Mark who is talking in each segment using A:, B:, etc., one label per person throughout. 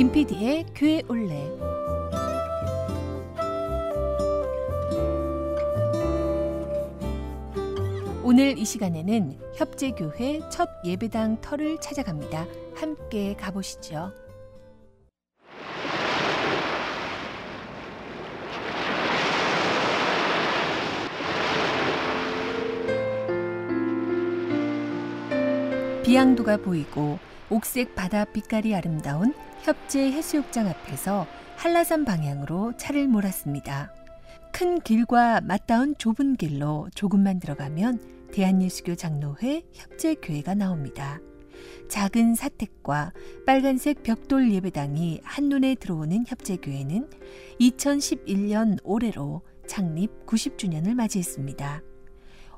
A: 김PD의 교회 올레 오늘 이 시간에는 협재교회 첫 예배당 터를 찾아갑니다. 함께 가보시죠. 비양도가 보이고 옥색 바다 빛깔이 아름다운 협재 해수욕장 앞에서 한라산 방향으로 차를 몰았습니다. 큰 길과 맞닿은 좁은 길로 조금만 들어가면 대한예수교 장로회 협재 교회가 나옵니다. 작은 사택과 빨간색 벽돌 예배당이 한눈에 들어오는 협재교회는 2011년 올해로 창립 90주년을 맞이했습니다.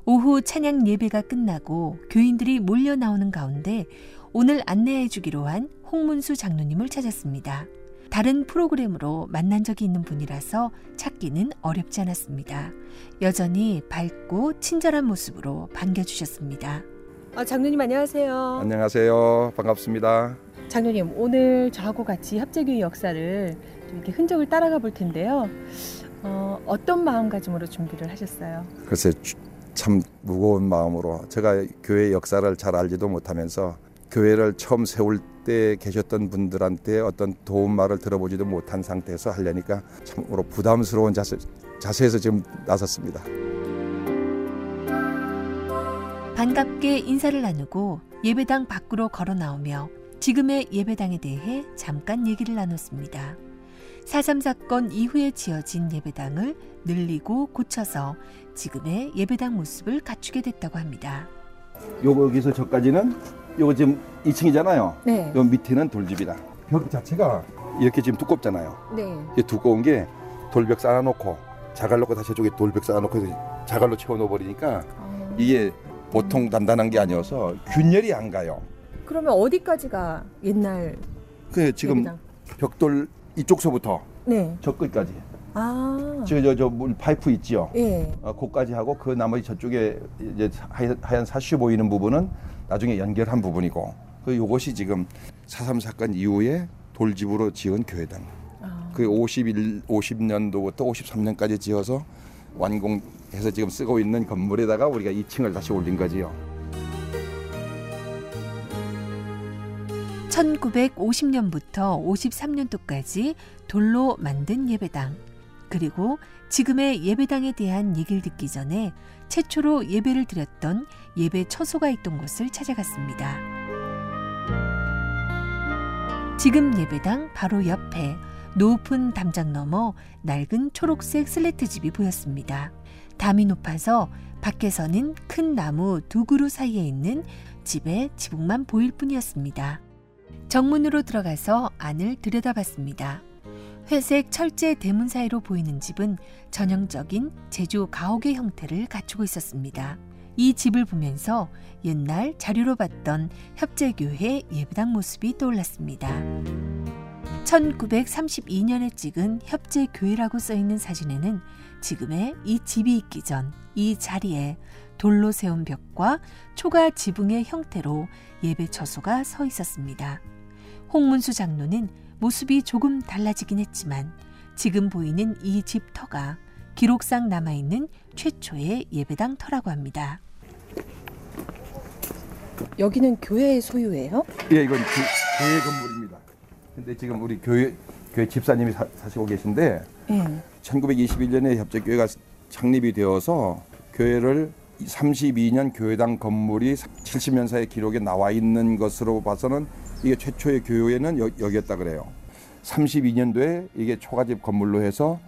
A: 오후 찬양 예배가 끝나고 교인들이 몰려 나오는 가운데 오늘 안내해 주기로 한 홍문수 장로님을 찾았습니다. 다른 프로그램으로 만난 적이 있는 분이라서 찾기는 어렵지 않았습니다. 여전히 밝고 친절한 모습으로 반겨주셨습니다. 아, 장로님 안녕하세요.
B: 안녕하세요. 반갑습니다.
A: 장로님 오늘 저하고 같이 협재교회 역사를 이렇게 흔적을 따라가 볼 텐데요. 어, 어떤 마음가짐으로 준비를 하셨어요?
B: 글쎄 참 무거운 마음으로 제가 교회 역사를 잘 알지도 못하면서 교회를 처음 세울 때 계셨던 분들한테 어떤 도움 말을 들어보지도 못한 상태에서 하려니까 참으로 부담스러운 자세, 자세에서 지금 나섰습니다.
A: 반갑게 인사를 나누고 예배당 밖으로 걸어 나오며 지금의 예배당에 대해 잠깐 얘기를 나눴습니다. 4.3 사건 이후에 지어진 예배당을 늘리고 고쳐서 지금의 예배당 모습을 갖추게 됐다고 합니다.
B: 여기서 저까지는 요거 지금 2층이잖아요.
A: 네.
B: 요 밑에는 돌집이다. 벽 자체가 이렇게 지금 두껍잖아요.
A: 네.
B: 이 두꺼운 게 돌벽 쌓아놓고 자갈 놓고 다시 저쪽에 돌벽 쌓아놓고 자갈로 채워놓어 버리니까
A: 어...
B: 이게 보통 단단한 게 아니어서 균열이 안 가요.
A: 그러면 어디까지가 옛날
B: 그 지금
A: 예배당?
B: 벽돌 이쪽서부터
A: 네.
B: 저 끝까지.
A: 아.
B: 저저 물 파이프 있지요.
A: 예.
B: 어, 거까지 하고 그 나머지 저쪽에 이제 하얀, 하얀 사슈 보이는 부분은 나중에 연결한 부분이고 그 요것이 지금 4.3 사건 이후에 돌집으로 지은 교회당.
A: 아.
B: 그 51, 50년도부터 53년까지 지어서 완공해서 지금 쓰고 있는 건물에다가 우리가 2층을 다시 올린 거지요.
A: 1950년부터 53년도까지 돌로 만든 예배당. 그리고 지금의 예배당에 대한 얘기를 듣기 전에 최초로 예배를 드렸던 예배 처소가 있던 곳을 찾아갔습니다. 지금 예배당 바로 옆에 높은 담장 너머 낡은 초록색 슬레트 집이 보였습니다. 담이 높아서 밖에서는 큰 나무 두 그루 사이에 있는 집의 지붕만 보일 뿐이었습니다. 정문으로 들어가서 안을 들여다봤습니다. 회색 철제 대문 사이로 보이는 집은 전형적인 제주 가옥의 형태를 갖추고 있었습니다. 이 집을 보면서 옛날 자료로 봤던 협재교회 예배당 모습이 떠올랐습니다. 1932년에 찍은 협재교회라고 써 있는 사진에는 지금의 이 집이 있기 전 이 자리에 돌로 세운 벽과 초가 지붕의 형태로 예배 처소가 서 있었습니다. 홍문수 장로는 모습이 조금 달라지긴 했지만 지금 보이는 이 집 터가 기록상 남아있는 최초의 예배당 터라고 합니다. 여기는 교회의 소유예요?
B: 예, 이건 교, 회 건물입니다. 근데 지금 우리 교회 교회 집사님이 사, 사시고 계신데
A: 예.
B: 1921년에 협재교회가 창립이 되어서 교회를 32년 교회당 건물이 70년 사의 기록에 나와 있는 것으로 봐서는 이게 최초의 교회는 여, 여기였다 그래요. 32년도에 이게 초가집 건물로 해서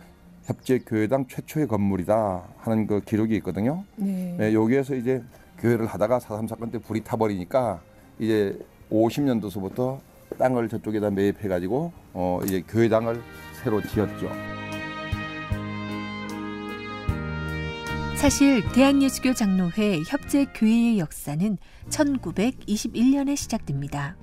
B: 협재 교회당 최초의 건물이다 하는 그 기록이 있거든요.
A: 네.
B: 네, 여기에서 이제 교회를 하다가 4.3 사건 때 불이 타버리니까 이제 50년도서부터 땅을 저쪽에다 매입해가지고 어 이제 교회당을 새로 지었죠.
A: 사실 대한예수교 장로회 협재 교회의 역사는 1921년에 시작됩니다.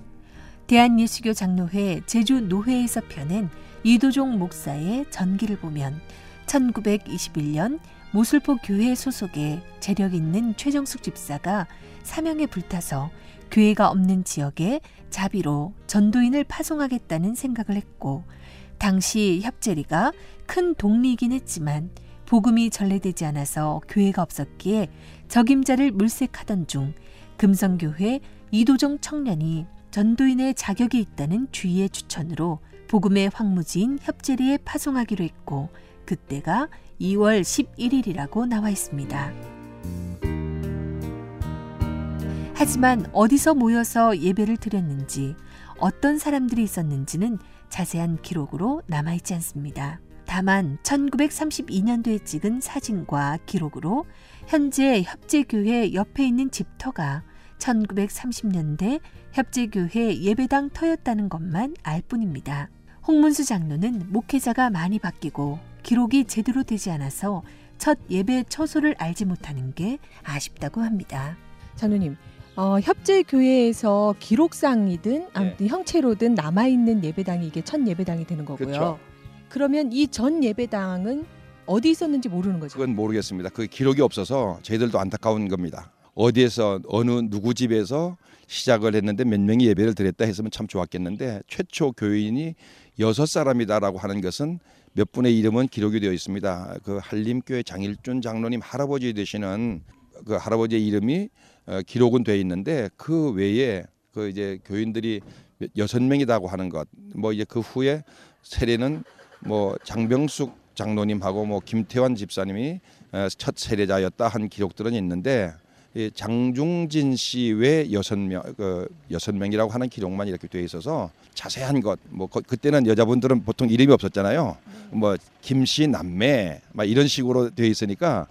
A: 대한예수교 장로회 제주 노회에서 펴낸 이도종 목사의 전기를 보면 1921년 모슬포 교회 소속의 재력 있는 최정숙 집사가 사명에 불타서 교회가 없는 지역에 자비로 전도인을 파송하겠다는 생각을 했고 당시 협재리가 큰 동리이긴 했지만 복음이 전래되지 않아서 교회가 없었기에 적임자를 물색하던 중 금성교회 이도정 청년이 전도인의 자격이 있다는 주의의 추천으로 복음의 황무지인 협재리에 파송하기로 했고 그때가 2월 11일이라고 나와 있습니다. 하지만 어디서 모여서 예배를 드렸는지 어떤 사람들이 있었는지는 자세한 기록으로 남아있지 않습니다. 다만 1932년도에 찍은 사진과 기록으로 현재 협재교회 옆에 있는 집터가 1930년대 협재교회 예배당 터였다는 것만 알 뿐입니다. 홍문수 장로는 목회자가 많이 바뀌고 기록이 제대로 되지 않아서 첫 예배 처소를 알지 못하는 게 아쉽다고 합니다.
C: 장로님, 어, 협재 교회에서 기록상이든 아무튼 네. 형체로든 남아 있는 예배당이 이게 첫 예배당이 되는 거고요. 그렇죠. 그러면 이 전 예배당은 어디 있었는지 모르는 거죠?
B: 그건 모르겠습니다. 그 기록이 없어서 저희들도 안타까운 겁니다. 어디에서 어느 누구 집에서 시작을 했는데 몇 명이 예배를 드렸다 했으면 참 좋았겠는데 최초 교인이 여섯 사람이다라고 하는 것은 몇 분의 이름은 기록이 되어 있습니다. 그 한림교회 장일준 장로님 할아버지 되시는 그 할아버지의 이름이 어, 기록은 돼 있는데 그 외에 그 이제 교인들이 여섯 명이라고 하는 것 뭐 이제 그 후에 세례는 뭐 장병숙 장로님하고 뭐 김태환 집사님이 어, 첫 세례자였다 한 기록들은 있는데 장중진 씨 외 여섯 명, 그 여섯 명이라고 하는 기록만 이렇게 돼 있어서 자세한 것, 뭐 그때는 여자분들은 보통 이름이 없었잖아요. 뭐 김 씨 남매, 막 이런 식으로 돼 있으니까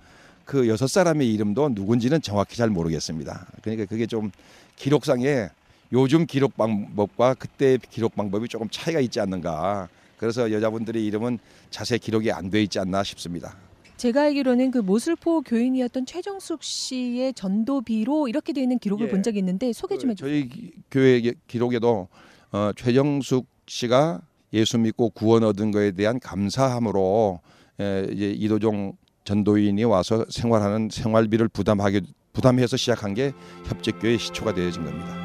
B: 그 여섯 사람의 이름도 누군지는 정확히 잘 모르겠습니다. 그러니까 그게 좀 기록상에 요즘 기록 방법과 그때 기록 방법이 조금 차이가 있지 않는가. 그래서 여자분들의 이름은 자세히 기록이 안 돼 있지 않나 싶습니다.
C: 제가 알기로는 그 모슬포 교인이었던 최정숙 씨의 전도비로 이렇게 되어 있는 기록을 예. 본 적이 있는데 소개 좀 그 해주세요.
B: 저희 교회 기록에도 어, 최정숙 씨가 예수 믿고 구원 얻은 것에 대한 감사함으로 에, 이제 이도종 전도인이 와서 생활하는 생활비를 부담하게 부담해서 시작한 게 협재교의 시초가 되어진 겁니다.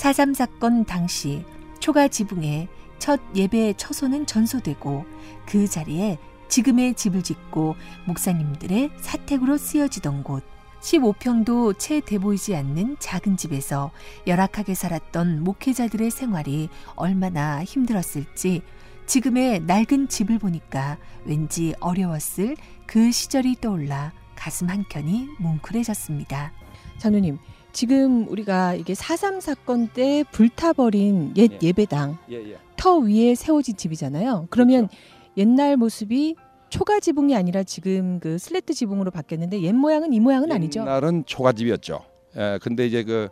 A: 4.3 사건 당시 초가 지붕에 첫 예배 처소는 전소되고 그 자리에 지금의 집을 짓고 목사님들의 사택으로 쓰여지던 곳 15평도 채 돼 보이지 않는 작은 집에서 열악하게 살았던 목회자들의 생활이 얼마나 힘들었을지 지금의 낡은 집을 보니까 왠지 어려웠을 그 시절이 떠올라 가슴 한켠이 뭉클해졌습니다.
C: 장로님, 지금 우리가 이게 4.3 사건 때 불타버린 옛 예. 배당 예, 예. 터 위에 세워진 집이잖아요. 그러면 그렇죠. 옛날 모습이 초가 지붕이 아니라 지금 그 슬래트 지붕으로 바뀌었는데 옛 모양은 이 모양은 아니죠.
B: 옛날은 초가 집이었죠. 예, 근데 이제 그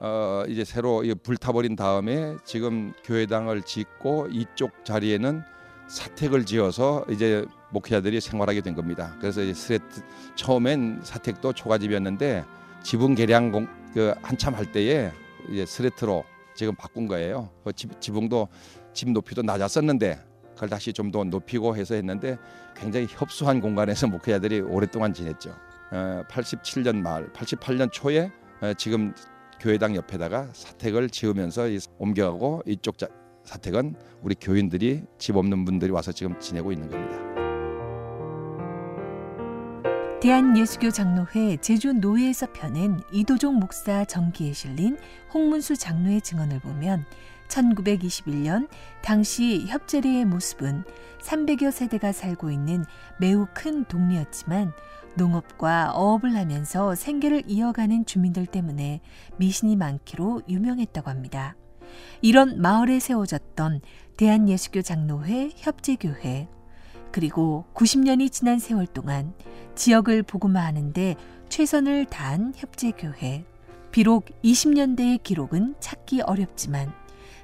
B: 어, 이제 새로 불타버린 다음에 지금 교회당을 짓고 이쪽 자리에는 사택을 지어서 이제 목회자들이 생활하게 된 겁니다. 그래서 이제 스레트 처음엔 사택도 초가집이었는데 지붕 개량 공, 그 한참 할 때에 이제 스레트로 지금 바꾼 거예요. 그 지, 지붕도 집 높이도 낮았었는데 그걸 다시 좀 더 높이고 해서 했는데 굉장히 협소한 공간에서 목회자들이 오랫동안 지냈죠. 어, 87년 말, 88년 초에 어, 지금 교회당 옆에다가 사택을 지으면서 옮겨가고 이쪽 사택은 우리 교인들이 집 없는 분들이 와서 지금 지내고 있는 겁니다.
A: 대한예수교 장로회 제주 노회에서 펴낸 이도종 목사 정기에 실린 홍문수 장로의 증언을 보면 1921년 당시 협재리의 모습은 300여 세대가 살고 있는 매우 큰 동리였지만 농업과 어업을 하면서 생계를 이어가는 주민들 때문에 미신이 많기로 유명했다고 합니다. 이런 마을에 세워졌던 대한예수교 장로회 협재교회 그리고 90년이 지난 세월 동안 지역을 복음화하는데 최선을 다한 협재교회 비록 20년대의 기록은 찾기 어렵지만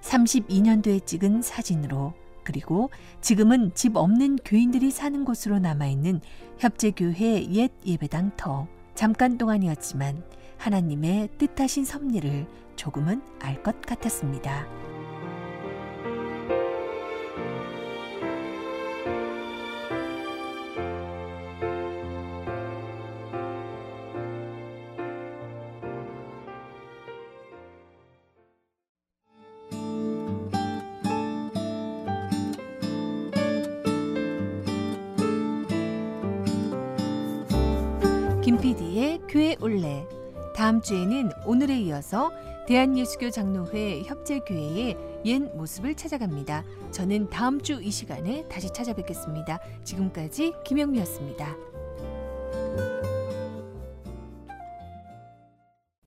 A: 32년도에 찍은 사진으로 그리고 지금은 집 없는 교인들이 사는 곳으로 남아있는 협재교회 옛 예배당 터. 잠깐 동안이었지만 하나님의 뜻하신 섭리를 조금은 알 것 같았습니다. 김PD의 교회 올레. 다음 주에는 오늘에 이어서 대한예수교 장로회 협재교회의 옛 모습을 찾아갑니다. 저는 다음 주 이 시간에 다시 찾아뵙겠습니다. 지금까지 김영미였습니다.